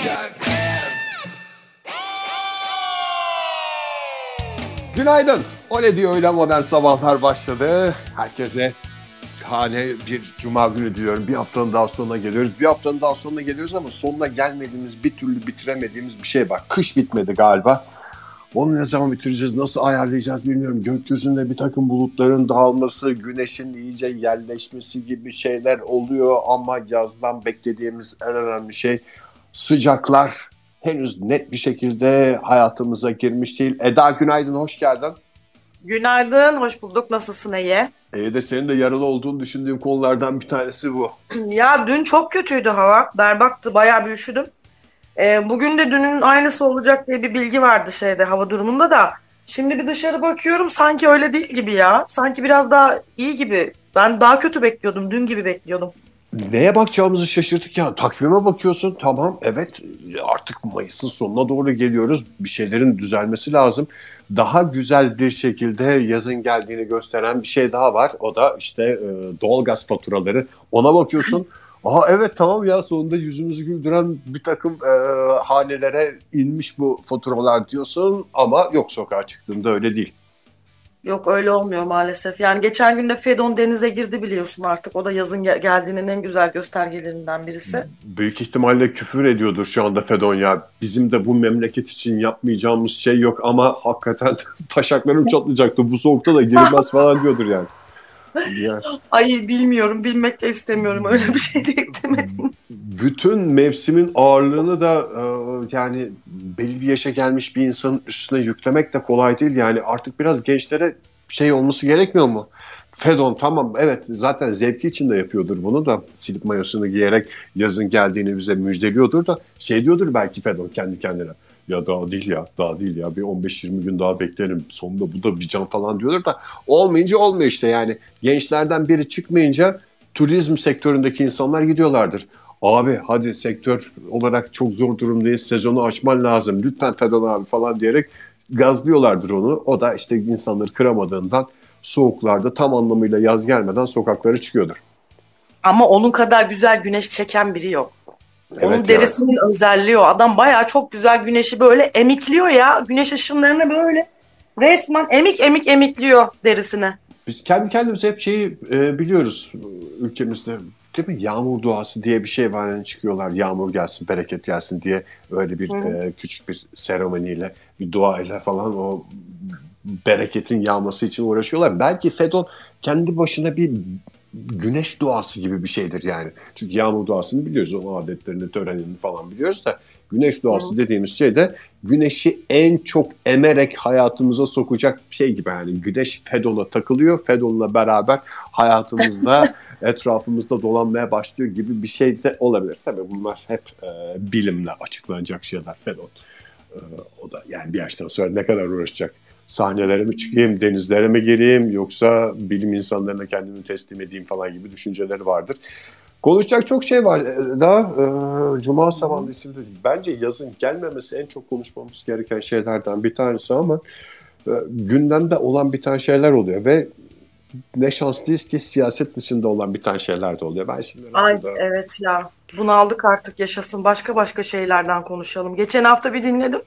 olacak Günaydın. O ne diyor öyle modern sabahlar başladı. Herkese hane bir cuma günü diliyorum. Bir haftanın daha sonuna geliyoruz. Bir haftanın daha sonuna geliyoruz ama sonuna gelmediğimiz, bir türlü bitiremediğimiz bir şey var. Kış bitmedi galiba. Onu ne zaman bitireceğiz, nasıl ayarlayacağız bilmiyorum. Gökyüzünde bir takım bulutların dağılması, güneşin iyice yerleşmesi gibi şeyler oluyor. Ama yazdan beklediğimiz en önemli şey sıcaklar henüz net bir şekilde hayatımıza girmiş değil. Eda günaydın, hoş geldin. Günaydın, hoş bulduk. Nasılsın Ege? İyi de senin de yaralı olduğunu düşündüğüm konulardan bir tanesi bu. Ya dün çok kötüydü hava. Berbaktı, bayağı bir üşüdüm. Ee, bugün de dünün aynısı olacak diye bir bilgi vardı şeyde hava durumunda da. Şimdi bir dışarı bakıyorum sanki öyle değil gibi ya. Sanki biraz daha iyi gibi. Ben daha kötü bekliyordum, dün gibi bekliyordum. Neye bakacağımızı şaşırdık ya. Takvime bakıyorsun tamam evet artık Mayıs'ın sonuna doğru geliyoruz. Bir şeylerin düzelmesi lazım. Daha güzel bir şekilde yazın geldiğini gösteren bir şey daha var. O da işte e, doğalgaz faturaları. Ona bakıyorsun. Aha evet tamam ya sonunda yüzümüzü güldüren bir takım e, hanelere inmiş bu faturalar diyorsun ama yok sokağa çıktığında öyle değil. Yok öyle olmuyor maalesef. Yani geçen gün de Fedon denize girdi biliyorsun artık. O da yazın gel- geldiğinin en güzel göstergelerinden birisi. Büyük ihtimalle küfür ediyordur şu anda Fedon ya. Bizim de bu memleket için yapmayacağımız şey yok ama hakikaten taşaklarım çatlayacaktı. Bu soğukta da girilmez falan diyordur yani. Ya, Ay bilmiyorum, bilmek de istemiyorum. Öyle bir şey de eklemedim. bütün mevsimin ağırlığını da e, yani belli bir yaşa gelmiş bir insanın üstüne yüklemek de kolay değil. Yani artık biraz gençlere şey olması gerekmiyor mu? Fedon tamam evet zaten zevki için de yapıyordur bunu da silip mayosunu giyerek yazın geldiğini bize müjdeliyordur da şey diyordur belki Fedon kendi kendine. Ya daha değil ya daha değil ya bir 15-20 gün daha beklerim sonunda bu da bir can falan diyordur da olmayınca olmuyor işte yani gençlerden biri çıkmayınca turizm sektöründeki insanlar gidiyorlardır. Abi hadi sektör olarak çok zor durumdayız sezonu açman lazım lütfen Fedon abi falan diyerek gazlıyorlardır onu. O da işte insanları kıramadığından soğuklarda tam anlamıyla yaz gelmeden sokaklara çıkıyordur. Ama onun kadar güzel güneş çeken biri yok. Onun Evet ya. derisinin özelliği o. Adam bayağı çok güzel güneşi böyle emikliyor ya. Güneş ışınlarını böyle resmen emik emik emikliyor derisine. Biz kendi kendimize hep şeyi e, biliyoruz ülkemizde. Değil mi? Yağmur duası diye bir şey var. Yani çıkıyorlar yağmur gelsin, bereket gelsin diye öyle bir Hı. e, küçük bir seremoniyle, bir duayla falan o bereketin yağması için uğraşıyorlar. Belki Fedon kendi başına bir güneş duası gibi bir şeydir yani. Çünkü yağmur duasını biliyoruz. O adetlerini, törenini falan biliyoruz da güneş duası Hı. dediğimiz şey de güneşi en çok emerek hayatımıza sokacak bir şey gibi yani. Güneş Fedon'a takılıyor. Fedon'la beraber hayatımızda, etrafımızda dolanmaya başlıyor gibi bir şey de olabilir. Tabii bunlar hep e, bilimle açıklanacak şeyler Fedon. E, o da yani bir yaştan sonra ne kadar uğraşacak? Sahnelere mi çıkayım, denizlere mi gireyim yoksa bilim insanlarına kendimi teslim edeyim falan gibi düşünceleri vardır. Konuşacak çok şey var. Ee, Daha e, Cuma sabahı isimde bence yazın gelmemesi en çok konuşmamız gereken şeylerden bir tanesi ama e, gündemde olan bir tane şeyler oluyor ve ne şanslıyız ki siyaset dışında olan bir tane şeyler de oluyor. Ben şimdi Ay burada- evet ya. Bunu aldık artık yaşasın. Başka başka şeylerden konuşalım. Geçen hafta bir dinledim.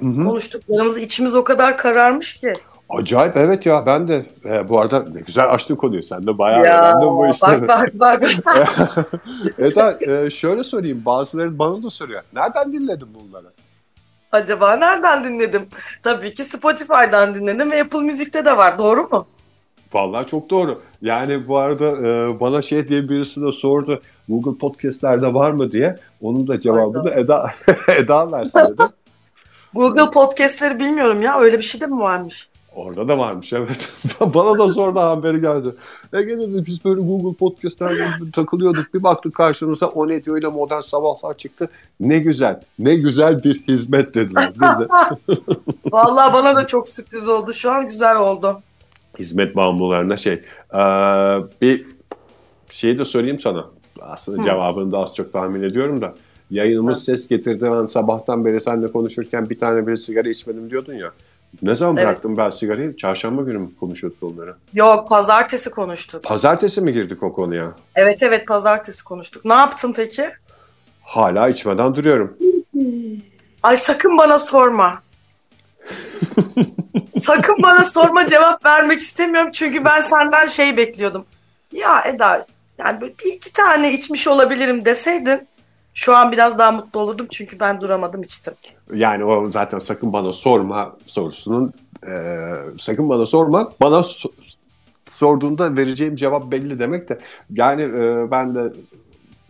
Hı hı. Konuştuklarımız içimiz o kadar kararmış ki. Acayip evet ya ben de e, bu arada ne güzel açtın konuyu sen de bayağı ya öğrendin bu işleri. bak bak bak. Eda e, şöyle sorayım bazıları bana da soruyor. Nereden dinledin bunları? Acaba nereden dinledim? Tabii ki Spotify'dan dinledim ve Apple Music'te de var. Doğru mu? Vallahi çok doğru. Yani bu arada e, bana şey diye birisi de sordu. Google Podcast'lerde var mı diye. Onun da cevabını Eda Eda versin dedi. Google Podcast'leri bilmiyorum ya. Öyle bir şey de mi varmış? Orada da varmış evet. Bana da sonra haberi geldi. Ege dedi biz böyle Google Podcast'lerde takılıyorduk. Bir baktık karşımıza o ne diyor öyle modern sabahlar çıktı. Ne güzel. Ne güzel bir hizmet dediler. Biz de Vallahi bana da çok sürpriz oldu. Şu an güzel oldu. hizmet bağımlılarına şey. Ee, bir şey de sorayım sana. Aslında Hı. cevabını da az çok tahmin ediyorum da. Yayınımız ses getirdi. Ben sabahtan beri seninle konuşurken bir tane bir sigara içmedim diyordun ya. Ne zaman Evet. bıraktım ben sigarayı? Çarşamba günü mü konuşuyorduk onları? Yok pazartesi konuştuk. Pazartesi mi girdik o konuya? Evet evet pazartesi konuştuk. Ne yaptın peki? Hala içmeden duruyorum. Ay sakın bana sorma. sakın bana sorma cevap vermek istemiyorum çünkü ben senden şey bekliyordum. Ya Eda yani bir iki tane içmiş olabilirim deseydin şu an biraz daha mutlu olurdum çünkü ben duramadım içtim. Yani o zaten sakın bana sorma sorusunun e, sakın bana sorma bana so- sorduğunda vereceğim cevap belli demek de yani e, ben de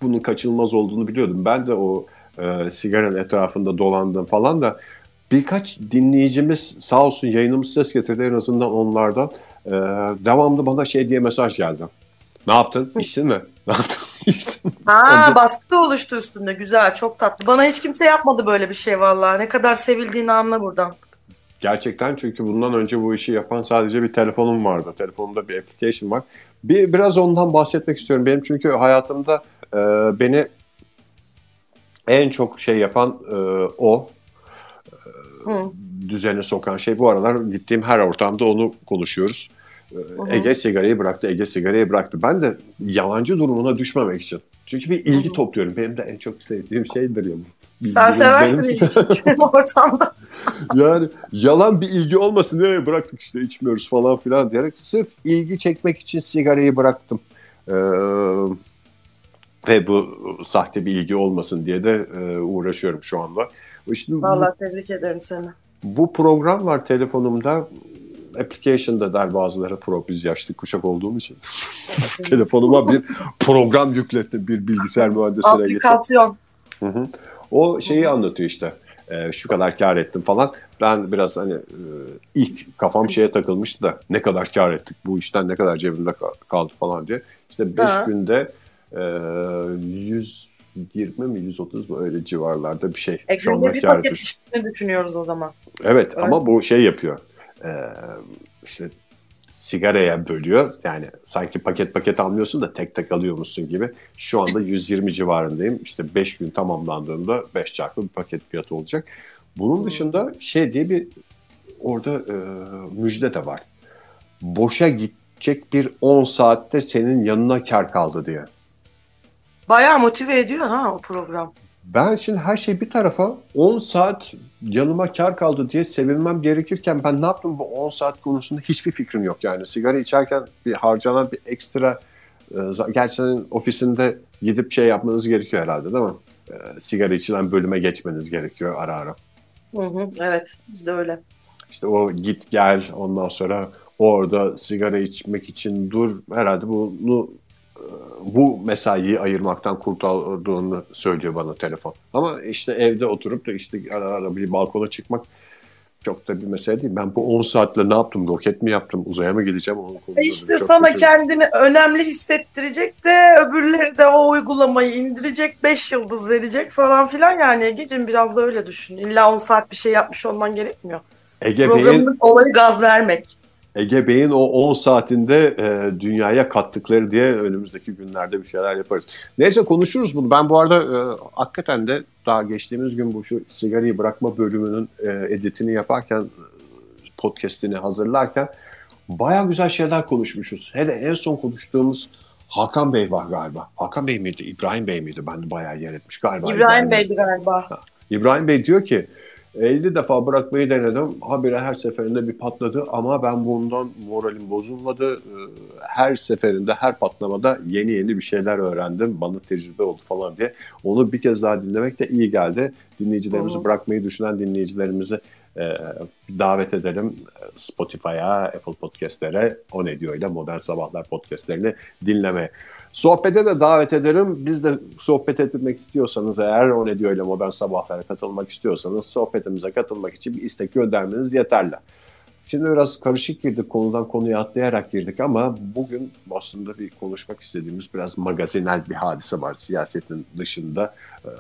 bunun kaçınılmaz olduğunu biliyordum. Ben de o e, sigaranın etrafında dolandım falan da birkaç dinleyicimiz sağ olsun yayınımız ses getirdi en azından onlardan e, devamlı bana şey diye mesaj geldi. Ne yaptın? İçtin mi? Ne? İçtin Ha baskı oluştu üstünde. Güzel, çok tatlı. Bana hiç kimse yapmadı böyle bir şey vallahi. Ne kadar sevildiğini anla buradan. Gerçekten çünkü bundan önce bu işi yapan sadece bir telefonum vardı. Telefonumda bir application var. Bir biraz ondan bahsetmek istiyorum. Benim çünkü hayatımda e, beni en çok şey yapan e, o. E, düzene sokan şey bu aralar gittiğim her ortamda onu konuşuyoruz. E, Ege sigarayı bıraktı, Ege sigarayı bıraktı. Ben de yalancı durumuna düşmemek için. Çünkü bir ilgi topluyorum. Benim de en çok sevdiğim şeydir ya bu. Sen seversin ilgi çünkü ortamda. yani yalan bir ilgi olmasın diye bıraktık işte içmiyoruz falan filan diyerek sırf ilgi çekmek için sigarayı bıraktım. Ee, ve bu sahte bir ilgi olmasın diye de e, uğraşıyorum şu anda. İşte Vallahi bu, tebrik ederim seni. Bu program var telefonumda. Application'da der bazıları pro biz yaşlı kuşak olduğum için. Telefonuma bir program yüklettim bir bilgisayar mühendisine. Aplikasyon. Hı hı. O şeyi anlatıyor işte. E, şu kadar kar ettim falan. Ben biraz hani e, ilk kafam şeye takılmıştı da ne kadar kar ettik bu işten ne kadar cebimde kaldı falan diye. İşte 5 günde e, 120 mi 130 mu öyle civarlarda bir şey. E, Şu anda bir paket düşünüyoruz o zaman. Evet Öyle. ama bu şey yapıyor. E, işte sigaraya bölüyor. Yani sanki paket paket almıyorsun da tek tek alıyormuşsun gibi. Şu anda 120 civarındayım. İşte 5 gün tamamlandığında 5 çarpı bir paket fiyatı olacak. Bunun dışında şey diye bir orada e, müjde de var. Boşa gidecek bir 10 saatte senin yanına kar kaldı diye. Bayağı motive ediyor ha o program. Ben şimdi her şey bir tarafa 10 saat yanıma kar kaldı diye sevinmem gerekirken ben ne yaptım bu 10 saat konusunda hiçbir fikrim yok yani. Sigara içerken bir harcanan bir ekstra e, gerçi senin ofisinde gidip şey yapmanız gerekiyor herhalde değil mi? E, sigara içilen bölüme geçmeniz gerekiyor ara ara. Hı hı, evet bizde öyle. İşte o git gel ondan sonra orada sigara içmek için dur herhalde bunu bu mesaiyi ayırmaktan kurtardığını söylüyor bana telefon. Ama işte evde oturup da işte ara ara bir balkona çıkmak çok da bir mesele değil. Ben bu 10 saatle ne yaptım? Roket mi yaptım? Uzaya mı gideceğim? Onun e işte sana kötü. kendini önemli hissettirecek de öbürleri de o uygulamayı indirecek, 5 yıldız verecek falan filan yani Ege'cim biraz da öyle düşün. İlla 10 saat bir şey yapmış olman gerekmiyor. Ege Programın Bey'in... olayı gaz vermek. Ege Bey'in o 10 saatinde e, dünyaya kattıkları diye önümüzdeki günlerde bir şeyler yaparız. Neyse konuşuruz bunu. Ben bu arada e, hakikaten de daha geçtiğimiz gün bu şu sigarayı bırakma bölümünün e, editini yaparken podcast'ini hazırlarken baya güzel şeyler konuşmuşuz. Hele en son konuştuğumuz Hakan Bey var galiba. Hakan Bey miydi? İbrahim Bey miydi? Ben de bayağı yer etmiş galiba. İbrahim, İbrahim Bey'di galiba. Ha. İbrahim Bey diyor ki 50 defa bırakmayı denedim. Habire her seferinde bir patladı ama ben bundan moralim bozulmadı. Ee, her seferinde, her patlamada yeni yeni bir şeyler öğrendim. Bana tecrübe oldu falan diye. Onu bir kez daha dinlemek de iyi geldi. Dinleyicilerimizi bırakmayı düşünen dinleyicilerimizi e, davet edelim Spotify'a, Apple Podcast'lere, O Ne Diyor ile Modern Sabahlar podcastlerini dinlemeye. Sohbete de davet ederim. Biz de sohbet etmek istiyorsanız eğer o ne diyor ile modern sabahlara katılmak istiyorsanız sohbetimize katılmak için bir istek göndermeniz yeterli. Şimdi biraz karışık girdik konudan konuya atlayarak girdik ama bugün aslında bir konuşmak istediğimiz biraz magazinel bir hadise var siyasetin dışında. E,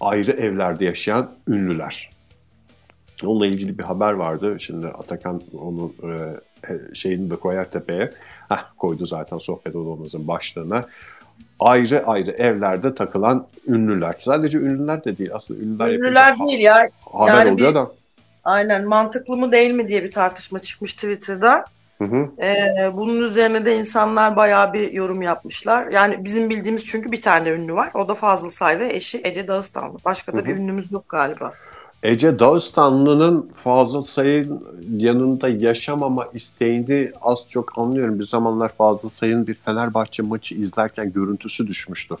ayrı evlerde yaşayan ünlüler. Onunla ilgili bir haber vardı. Şimdi Atakan onun e, şeyini de koyar tepeye. Heh, koydu zaten sohbet odamızın başlığına. Ayrı ayrı evlerde takılan ünlüler. Sadece ünlüler de değil aslında ünlüler Ünlüler değil ya. Haber yani oluyor bir, da. Aynen mantıklı mı değil mi diye bir tartışma çıkmış Twitter'da. Hı hı. Ee, bunun üzerine de insanlar bayağı bir yorum yapmışlar. Yani bizim bildiğimiz çünkü bir tane ünlü var. O da Fazıl Say ve eşi Ece Dağıstanlı. Başka da hı hı. bir ünlümüz yok galiba. Ece Dağıstanlı'nın Fazıl Say'ın yanında yaşamama isteğini az çok anlıyorum. Bir zamanlar Fazıl Say'ın bir Fenerbahçe maçı izlerken görüntüsü düşmüştü.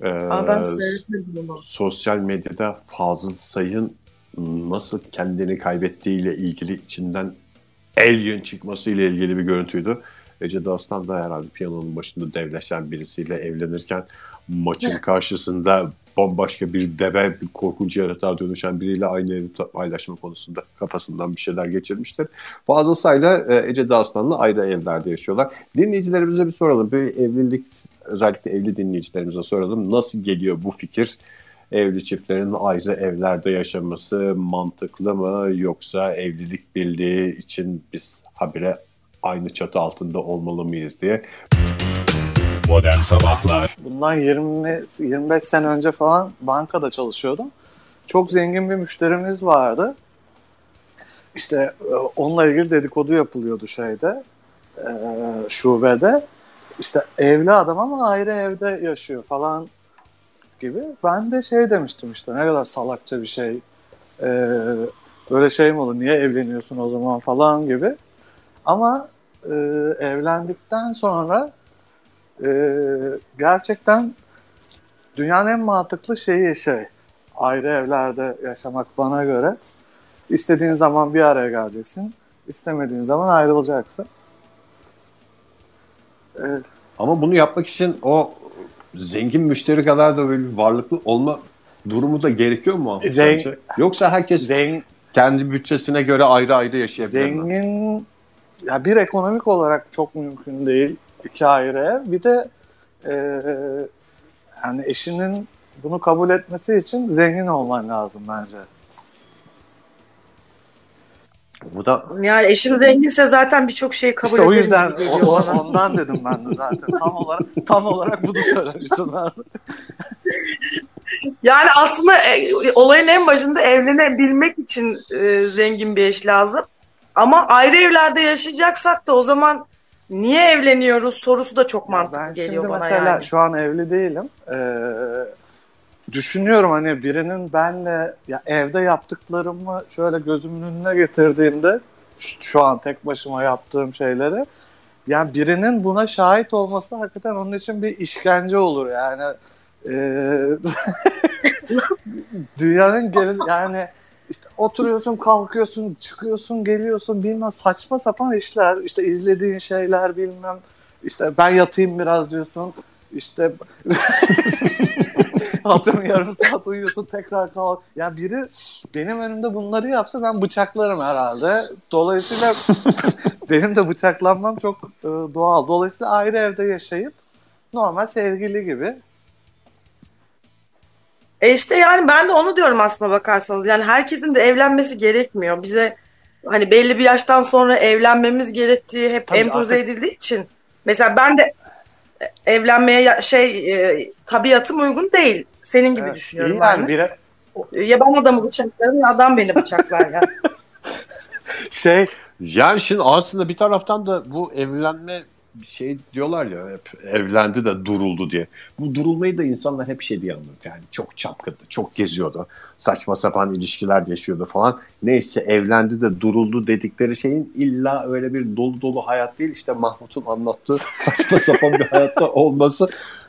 Ee, Aa, ben seyretmedim onu. Sosyal medyada Fazıl Say'ın nasıl kendini kaybettiğiyle ilgili içinden alien çıkması ile ilgili bir görüntüydü. Ece Dastan da herhalde piyanonun başında devleşen birisiyle evlenirken maçın karşısında bambaşka bir deve, bir korkunç yaratığa dönüşen biriyle aynı evi paylaşma konusunda kafasından bir şeyler geçirmiştir. Fazıl Say'la e, Ece Dağıstan'la ayrı evlerde yaşıyorlar. Dinleyicilerimize bir soralım. Bir evlilik, özellikle evli dinleyicilerimize soralım. Nasıl geliyor bu fikir? Evli çiftlerin ayrı evlerde yaşaması mantıklı mı? Yoksa evlilik birliği için biz habire aynı çatı altında olmalı mıyız diye. Modern Sabahlar Bundan 20 25 sene önce falan bankada çalışıyordum. Çok zengin bir müşterimiz vardı. İşte e, onunla ilgili dedikodu yapılıyordu şeyde, e, şubede. İşte evli adam ama ayrı evde yaşıyor falan gibi. Ben de şey demiştim işte ne kadar salakça bir şey. Ee, böyle şey mi olur niye evleniyorsun o zaman falan gibi. Ama e, evlendikten sonra e, gerçekten dünyanın en mantıklı şeyi şey ayrı evlerde yaşamak bana göre. İstediğin zaman bir araya geleceksin. istemediğin zaman ayrılacaksın. Ee, Ama bunu yapmak için o zengin müşteri kadar da böyle bir varlıklı olma durumu da gerekiyor mu? Zeng Yoksa herkes Zeng kendi bütçesine göre ayrı ayrı yaşayabilir Zengin mi? ya bir ekonomik olarak çok mümkün değil iki ayrı ev. Bir de e, yani eşinin bunu kabul etmesi için zengin olman lazım bence. Bu da yani eşim zenginse zaten birçok şeyi kabul işte o yüzden o, ondan dedim ben de zaten tam olarak tam olarak bunu söylemiştim ben. yani aslında e, olayın en başında evlenebilmek için e, zengin bir eş lazım. Ama ayrı evlerde yaşayacaksak da o zaman niye evleniyoruz sorusu da çok mantıklı ben geliyor bana mesela yani. şu an evli değilim. Ee, düşünüyorum hani birinin benle ya evde yaptıklarımı şöyle gözümün önüne getirdiğimde şu an tek başıma yaptığım şeyleri yani birinin buna şahit olması hakikaten onun için bir işkence olur yani. Ee, dünyanın geri yani işte oturuyorsun, kalkıyorsun, çıkıyorsun, geliyorsun bilmem saçma sapan işler. İşte izlediğin şeyler bilmem. İşte ben yatayım biraz diyorsun. İşte atıyorum yarım saat uyuyorsun tekrar kalk. Ya yani biri benim önümde bunları yapsa ben bıçaklarım herhalde. Dolayısıyla benim de bıçaklanmam çok e, doğal. Dolayısıyla ayrı evde yaşayıp normal sevgili gibi e işte yani ben de onu diyorum aslında bakarsanız. Yani herkesin de evlenmesi gerekmiyor. Bize hani belli bir yaştan sonra evlenmemiz gerektiği hep Tabii empoze artık... edildiği için. Mesela ben de evlenmeye şey e, tabiatım uygun değil. Senin gibi evet, düşünüyorum. İyi yani. Bire... Ya ben adamı bıçaklarım ya adam beni bıçaklar ya. şey yani şimdi aslında bir taraftan da bu evlenme şey diyorlar ya hep evlendi de duruldu diye. Bu durulmayı da insanlar hep şey diye anlıyor. Yani çok çapkındı, çok geziyordu. Saçma sapan ilişkiler yaşıyordu falan. Neyse evlendi de duruldu dedikleri şeyin illa öyle bir dolu dolu hayat değil. İşte Mahmut'un anlattığı saçma sapan bir hayatta olması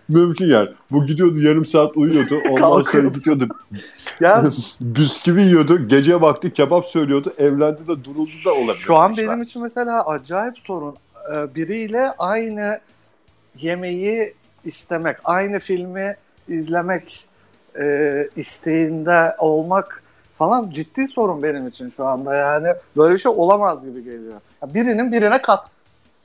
mümkün yani. Bu gidiyordu yarım saat uyuyordu. Ondan sonra gidiyordu. ya bisküvi yiyordu. Gece vakti kebap söylüyordu. Evlendi de duruldu da olabilir. Şu an benim için mesela acayip sorun e, biriyle aynı yemeği istemek, aynı filmi izlemek e, isteğinde olmak falan ciddi sorun benim için şu anda yani böyle bir şey olamaz gibi geliyor. Birinin birine kat.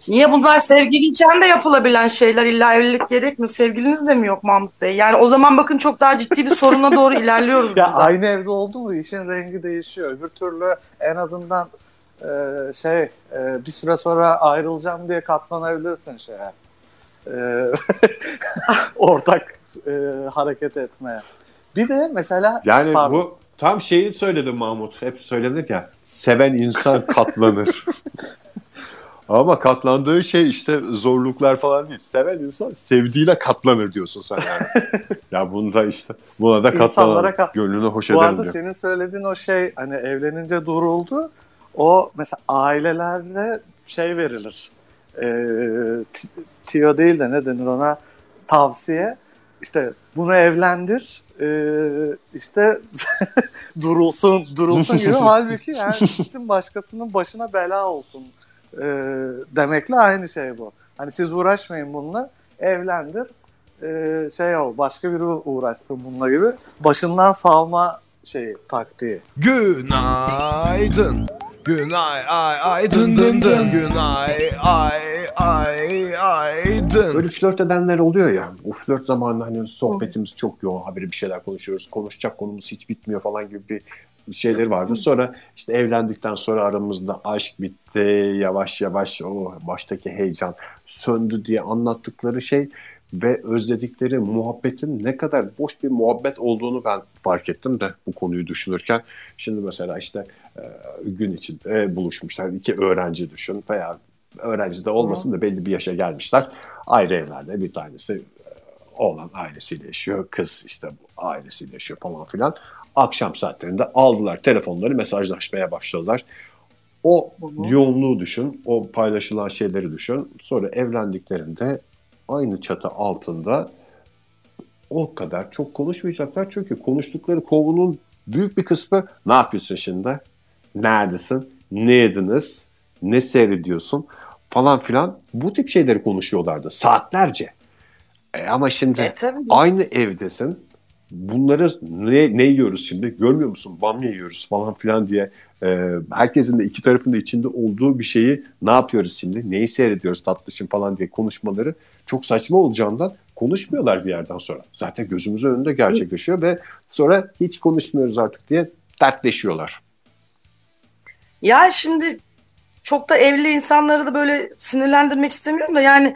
Niye bunlar sevgiliyken de yapılabilen şeyler illa evlilik gerekmiyor? Sevgiliniz de mi yok Mahmut Bey? Yani o zaman bakın çok daha ciddi bir soruna doğru ilerliyoruz. ya burada. aynı evde oldu mu işin rengi değişiyor. Öbür türlü en azından e, şey e, bir süre sonra ayrılacağım diye katlanabilirsin şeye. E, ortak e, hareket etmeye. Bir de mesela yani pardon. bu tam şeyi söyledim Mahmut. Hep söylenir ya seven insan katlanır. Ama katlandığı şey işte zorluklar falan değil. Seven insan sevdiğine katlanır diyorsun sen yani. ya bunda işte buna da katlanır. Kat- Gönlünü hoş Bu ederim arada diyor. senin söylediğin o şey hani evlenince duruldu. O mesela ailelerde şey verilir. E, tiyo değil de ne denir ona tavsiye. İşte bunu evlendir. e, işte durulsun durulsun gibi. Halbuki yani gitsin başkasının başına bela olsun e, demekle aynı şey bu. Hani siz uğraşmayın bununla. Evlendir. E, şey ol başka biri uğraşsın bununla gibi. Başından salma şeyi taktiği. Günaydın. Günay ay ay dın dın dın. Günay ay ay ay dın. Böyle flört edenler oluyor ya. O flört zamanında hani sohbetimiz çok yoğun. Haberi bir şeyler konuşuyoruz. Konuşacak konumuz hiç bitmiyor falan gibi bir şeyleri vardı. Sonra işte evlendikten sonra aramızda aşk bitti. Yavaş yavaş o baştaki heyecan söndü diye anlattıkları şey ve özledikleri muhabbetin ne kadar boş bir muhabbet olduğunu ben fark ettim de bu konuyu düşünürken. Şimdi mesela işte e, gün içinde buluşmuşlar. iki öğrenci düşün veya öğrenci de olmasın da belli bir yaşa gelmişler. Ayrı evlerde bir tanesi e, oğlan ailesiyle yaşıyor, kız işte bu ailesiyle yaşıyor falan filan. Akşam saatlerinde aldılar telefonları mesajlaşmaya başladılar. O yoğunluğu düşün, o paylaşılan şeyleri düşün. Sonra evlendiklerinde aynı çatı altında o kadar çok konuşmayacaklar. Çünkü konuştukları konunun büyük bir kısmı ne yapıyorsun şimdi? Neredesin? Ne yediniz? Ne seyrediyorsun? Falan filan. Bu tip şeyleri konuşuyorlardı saatlerce. E ama şimdi E tabii. aynı evdesin. Bunları ne, ne yiyoruz şimdi? Görmüyor musun? Bamya yiyoruz falan filan diye. e, herkesin de iki tarafında içinde olduğu bir şeyi ne yapıyoruz şimdi? Neyi seyrediyoruz tatlışım falan diye konuşmaları çok saçma olacağından konuşmuyorlar bir yerden sonra. Zaten gözümüzün önünde gerçekleşiyor ve sonra hiç konuşmuyoruz artık diye dertleşiyorlar. Ya şimdi çok da evli insanları da böyle sinirlendirmek istemiyorum da yani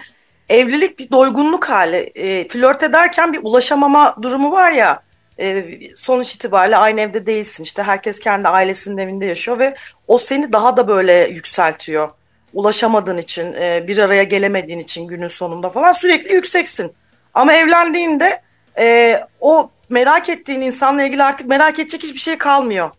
evlilik bir doygunluk hali. E, flört ederken bir ulaşamama durumu var ya. e, sonuç itibariyle aynı evde değilsin. İşte herkes kendi ailesinin evinde yaşıyor ve o seni daha da böyle yükseltiyor. Ulaşamadığın için, e, bir araya gelemediğin için günün sonunda falan sürekli yükseksin. Ama evlendiğinde e, o merak ettiğin insanla ilgili artık merak edecek hiçbir şey kalmıyor.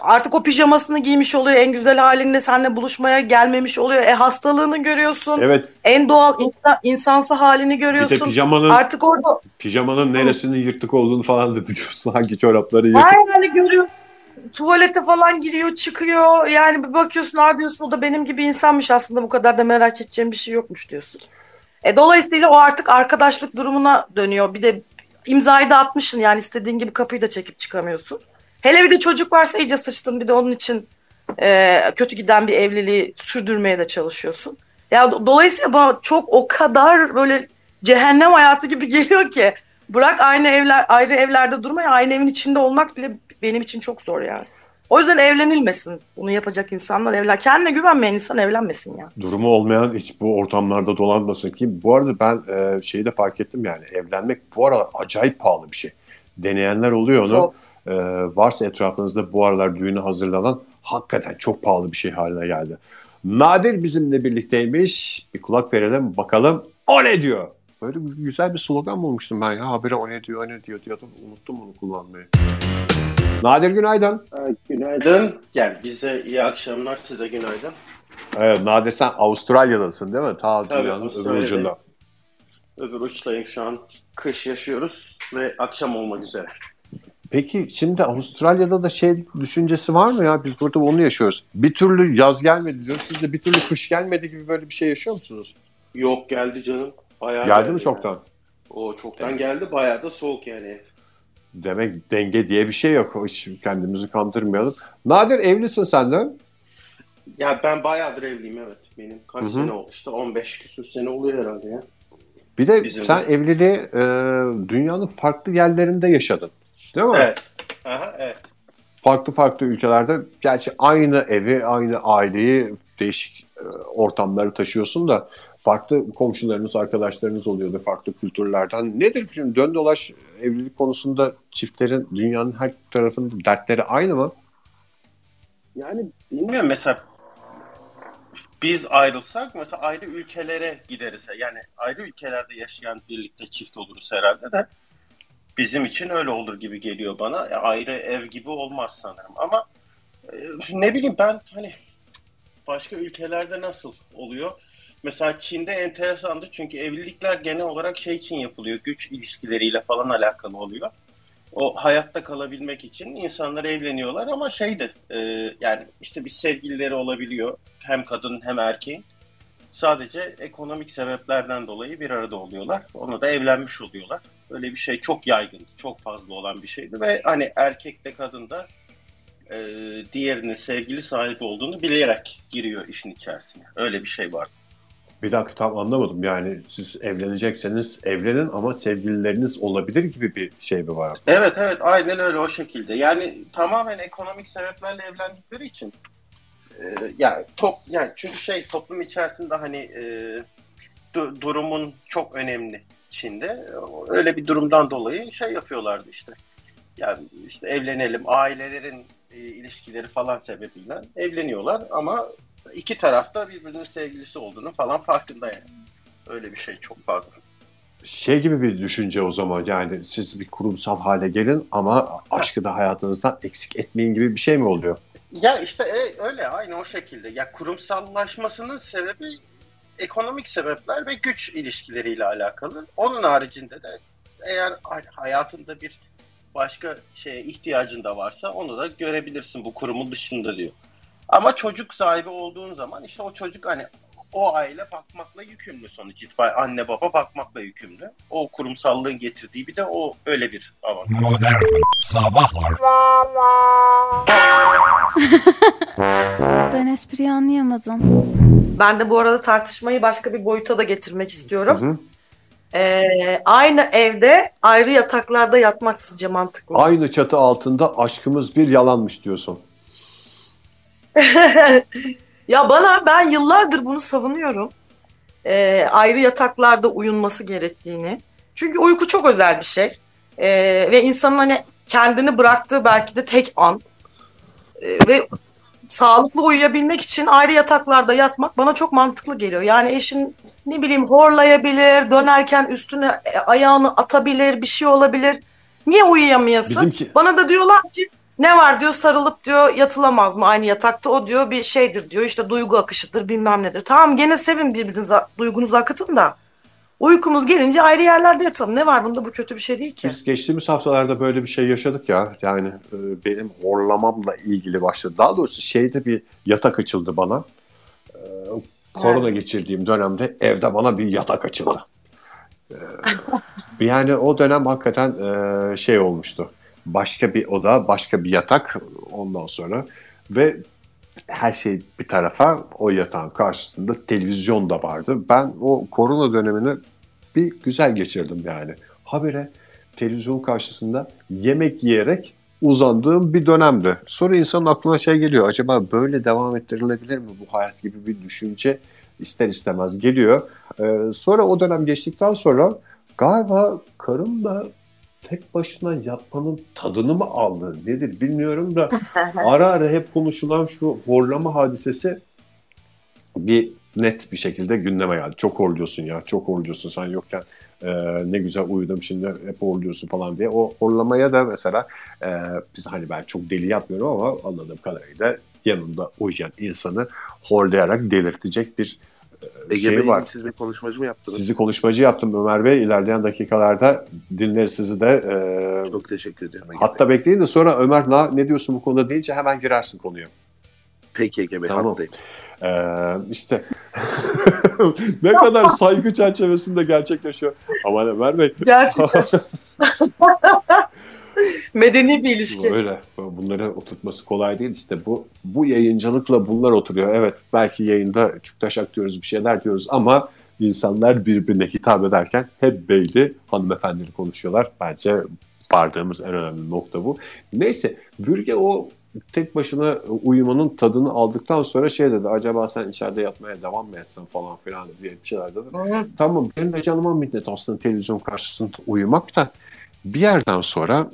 Artık o pijamasını giymiş oluyor. En güzel halinde seninle buluşmaya gelmemiş oluyor. E hastalığını görüyorsun. Evet En doğal insan, insansı halini bir de görüyorsun. pijamanın Artık orada pijamanın neresinin yırtık olduğunu falan da biliyorsun. Hangi çorapları yırtık. yani görüyorsun. Tuvalete falan giriyor, çıkıyor. Yani bir bakıyorsun, aa diyorsun o da benim gibi insanmış aslında bu kadar da merak edeceğim bir şey yokmuş diyorsun. E, dolayısıyla o artık arkadaşlık durumuna dönüyor. Bir de imzayı da atmışsın yani istediğin gibi kapıyı da çekip çıkamıyorsun. Hele bir de çocuk varsa iyice sıçtın bir de onun için e, kötü giden bir evliliği sürdürmeye de çalışıyorsun. Ya do- dolayısıyla bana çok o kadar böyle cehennem hayatı gibi geliyor ki bırak aynı evler ayrı evlerde durmayı aynı evin içinde olmak bile benim için çok zor yani. O yüzden evlenilmesin. Bunu yapacak insanlar evlen. Kendine güvenmeyen insan evlenmesin ya. durumu olmayan hiç bu ortamlarda dolanmasın ki. Bu arada ben e, şeyi de fark ettim yani evlenmek bu ara acayip pahalı bir şey. Deneyenler oluyor onu. Çok. E, varsa etrafınızda bu aralar düğüne hazırlanan hakikaten çok pahalı bir şey haline geldi. Nadir bizimle birlikteymiş. Bir kulak verelim bakalım o ne diyor. Böyle güzel bir slogan bulmuştum ben ya. Habire o ne diyor o ne diyor diyordum. Unuttum onu kullanmayı. Nadir günaydın. Günaydın. Yani bize iyi akşamlar, size günaydın. Evet, Nadir sen Avustralya'dasın değil mi? Ta Tabii, dünyanın öbür ucunda. Öbür uçtayım şu an. Kış yaşıyoruz ve akşam olmak üzere. Peki şimdi Avustralya'da da şey düşüncesi var mı ya? Biz burada onu yaşıyoruz. Bir türlü yaz gelmedi diyor. Siz de bir türlü kış gelmedi gibi böyle bir şey yaşıyor musunuz? Yok geldi canım. Bayağı Geldi mi yani. çoktan? O çoktan geldi. Bayağı da soğuk yani. Demek denge diye bir şey yok. Hiç kendimizi kandırmayalım. Nadir evlisin sen de. Ya ben bayağıdır evliyim evet. Benim kaç Hı hı. sene oldu? İşte 15 küsur sene oluyor herhalde ya. Bir de Bizim sen de. evliliği e, dünyanın farklı yerlerinde yaşadın. Değil mi? Evet. Aha, evet. Farklı farklı ülkelerde gerçi aynı evi, aynı aileyi değişik e, ortamları taşıyorsun da farklı komşularınız, arkadaşlarınız oluyordu farklı kültürlerden. Nedir şimdi dön dolaş evlilik konusunda çiftlerin dünyanın her tarafında dertleri aynı mı? Yani bilmiyorum mesela biz ayrılsak mesela ayrı ülkelere gideriz. Yani ayrı ülkelerde yaşayan birlikte çift oluruz herhalde de bizim için öyle olur gibi geliyor bana. Ya ayrı ev gibi olmaz sanırım ama e, ne bileyim ben hani başka ülkelerde nasıl oluyor? Mesela Çin'de enteresandı çünkü evlilikler genel olarak şey için yapılıyor. Güç ilişkileriyle falan alakalı oluyor. O hayatta kalabilmek için insanlar evleniyorlar ama şeydi e, yani işte bir sevgilileri olabiliyor. Hem kadın hem erkeğin. Sadece ekonomik sebeplerden dolayı bir arada oluyorlar. Ona da evlenmiş oluyorlar. Öyle bir şey çok yaygındı. Çok fazla olan bir şeydi ve hani erkek de kadın da e, diğerinin sevgili sahibi olduğunu bilerek giriyor işin içerisine. Öyle bir şey var. Bir dakika tam anlamadım. Yani siz evlenecekseniz evlenin ama sevgilileriniz olabilir gibi bir şey mi var? Evet evet aynen öyle o şekilde. Yani tamamen ekonomik sebeplerle evlendikleri için e, yani top yani çünkü şey toplum içerisinde hani e, du- durumun çok önemli Çin'de. Öyle bir durumdan dolayı şey yapıyorlardı işte. Yani işte evlenelim, ailelerin e, ilişkileri falan sebebiyle evleniyorlar ama iki tarafta birbirinin sevgilisi olduğunu falan farkında yani. Öyle bir şey çok fazla. Şey gibi bir düşünce o zaman yani siz bir kurumsal hale gelin ama aşkı da hayatınızdan eksik etmeyin gibi bir şey mi oluyor? Ya işte e, öyle aynı o şekilde. Ya kurumsallaşmasının sebebi ekonomik sebepler ve güç ilişkileriyle alakalı. Onun haricinde de eğer hayatında bir başka şeye ihtiyacın da varsa onu da görebilirsin bu kurumun dışında diyor. Ama çocuk sahibi olduğun zaman işte o çocuk hani o aile bakmakla yükümlü sonuç itibariyle. Anne baba bakmakla yükümlü. O kurumsallığın getirdiği bir de o öyle bir avantaj. Modern Sabahlar Ben espriyi anlayamadım. Ben de bu arada tartışmayı başka bir boyuta da getirmek istiyorum. Hı hı. Ee, aynı evde ayrı yataklarda yatmak sizce mantıklı? Aynı çatı altında aşkımız bir yalanmış diyorsun. ya bana ben yıllardır bunu savunuyorum. Ee, ayrı yataklarda uyunması gerektiğini. Çünkü uyku çok özel bir şey. Ee, ve insanın hani kendini bıraktığı belki de tek an. Ee, ve sağlıklı uyuyabilmek için ayrı yataklarda yatmak bana çok mantıklı geliyor. Yani eşin ne bileyim horlayabilir, dönerken üstüne e, ayağını atabilir, bir şey olabilir. Niye uyuyamayasın? Bizimki Bana da diyorlar ki ne var diyor sarılıp diyor yatılamaz mı aynı yatakta o diyor bir şeydir diyor işte duygu akışıdır bilmem nedir. Tamam gene sevin birbirinize duygunuzu akıtın da uykumuz gelince ayrı yerlerde yatalım. Ne var bunda bu kötü bir şey değil ki. Biz geçtiğimiz haftalarda böyle bir şey yaşadık ya. Yani e, benim horlamamla ilgili başladı. Daha doğrusu şeyde bir yatak açıldı bana. E, korona geçirdiğim dönemde evde bana bir yatak açıldı. E, yani o dönem hakikaten e, şey olmuştu. Başka bir oda, başka bir yatak ondan sonra ve her şey bir tarafa o yatağın karşısında televizyon da vardı. Ben o korona dönemini bir güzel geçirdim yani. Habire televizyon karşısında yemek yiyerek uzandığım bir dönemdi. Sonra insanın aklına şey geliyor. Acaba böyle devam ettirilebilir mi bu hayat gibi bir düşünce ister istemez geliyor. Ee, sonra o dönem geçtikten sonra galiba karım da tek başına yatmanın tadını mı aldı nedir bilmiyorum da ara ara hep konuşulan şu horlama hadisesi bir net bir şekilde gündeme geldi. Çok horluyorsun ya, çok horluyorsun sen yokken e, ne güzel uyudum şimdi hep horluyorsun falan diye. O horlamaya da mesela e, biz hani ben çok deli yapmıyorum ama anladığım kadarıyla yanında uyuyan insanı horlayarak delirtecek bir Ege şey Bey, var. siz bir konuşmacı mı yaptınız? Sizi konuşmacı yaptım Ömer Bey. İlerleyen dakikalarda dinleriz sizi de. E, Çok teşekkür ediyorum Ege hatta Bey. bekleyin de sonra Ömer na, ne diyorsun bu konuda deyince hemen girersin konuya. Peki Ege Bey, Tamam. hattayım. Ee, işte ne kadar saygı çerçevesinde gerçekleşiyor. Aman Ömer Bey. Gerçekten medeni bir ilişki. Öyle. Bunları oturtması kolay değil. İşte bu bu yayıncılıkla bunlar oturuyor. Evet belki yayında çuktaşak diyoruz bir şeyler diyoruz ama insanlar birbirine hitap ederken hep beyli hanımefendili konuşuyorlar. Bence vardığımız en önemli nokta bu. Neyse Bürge o tek başına uyumanın tadını aldıktan sonra şey dedi. Acaba sen içeride yatmaya devam mı etsen falan filan diye bir şeyler dedi. Hı. Tamam benim de canıma minnet aslında televizyon karşısında uyumak da bir yerden sonra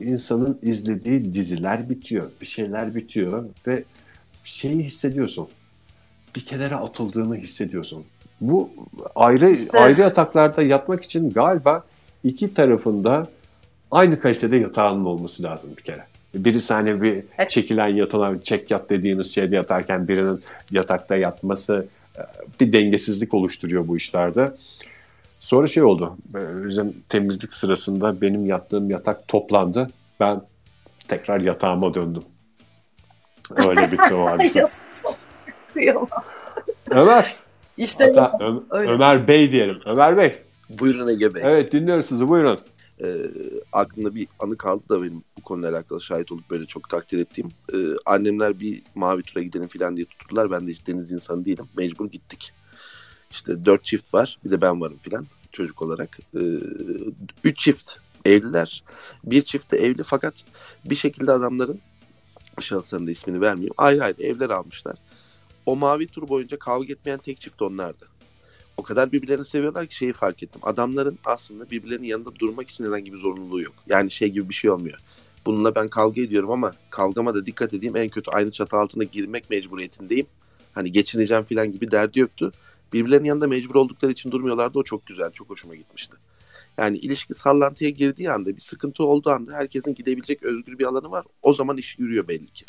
insanın izlediği diziler bitiyor, bir şeyler bitiyor ve şeyi hissediyorsun. bir kenara atıldığını hissediyorsun. Bu ayrı İşte- ayrı yataklarda yatmak için galiba iki tarafında aynı kalitede yatağının olması lazım bir kere. Birisi hani bir Evet. çekilen yatına, çek yat dediğimiz şeyde yatarken birinin yatakta yatması e, bir dengesizlik oluşturuyor bu işlerde. Sonra şey oldu. e, Bizim temizlik sırasında benim yattığım yatak toplandı. Ben tekrar yatağıma döndüm. Öyle bitti o hadise. Ömer. İşte Hatta Ö- öyle. Ömer Bey diyelim. Ömer Bey. Buyurun Ege Bey. Evet dinliyoruz sizi buyurun. Ee, aklımda bir anı kaldı da benim bu konuyla alakalı şahit olup böyle çok takdir ettiğim. Ee, annemler bir mavi tura gidelim falan diye tuttular. Ben de hiç deniz insanı değilim. Mecbur gittik. İşte dört çift var. Bir de ben varım filan çocuk olarak. Ee, üç çift evliler. Bir çift de evli fakat bir şekilde adamların şahısların da ismini vermeyeyim. Ayrı ayrı evler almışlar. O mavi tur boyunca kavga etmeyen tek çift onlardı. O kadar birbirlerini seviyorlar ki şeyi fark ettim. Adamların aslında birbirlerinin yanında durmak için herhangi bir zorunluluğu yok. Yani şey gibi bir şey olmuyor. Bununla ben kavga ediyorum ama kavgama da dikkat edeyim. En kötü aynı çatı altına girmek mecburiyetindeyim. Hani geçineceğim falan gibi derdi yoktu. Birbirlerinin yanında mecbur oldukları için durmuyorlardı. O çok güzel, çok hoşuma gitmişti. Yani ilişki sallantıya girdiği anda, bir sıkıntı olduğu anda herkesin gidebilecek özgür bir alanı var. O zaman iş yürüyor belli ki.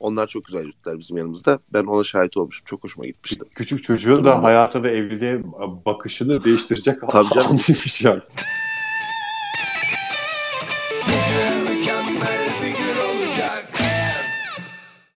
Onlar çok güzel yürüttüler bizim yanımızda. Ben ona şahit olmuşum. Çok hoşuma gitmişti. Küçük çocuğun da hayata ve evliliğe bakışını değiştirecek Tabii canım.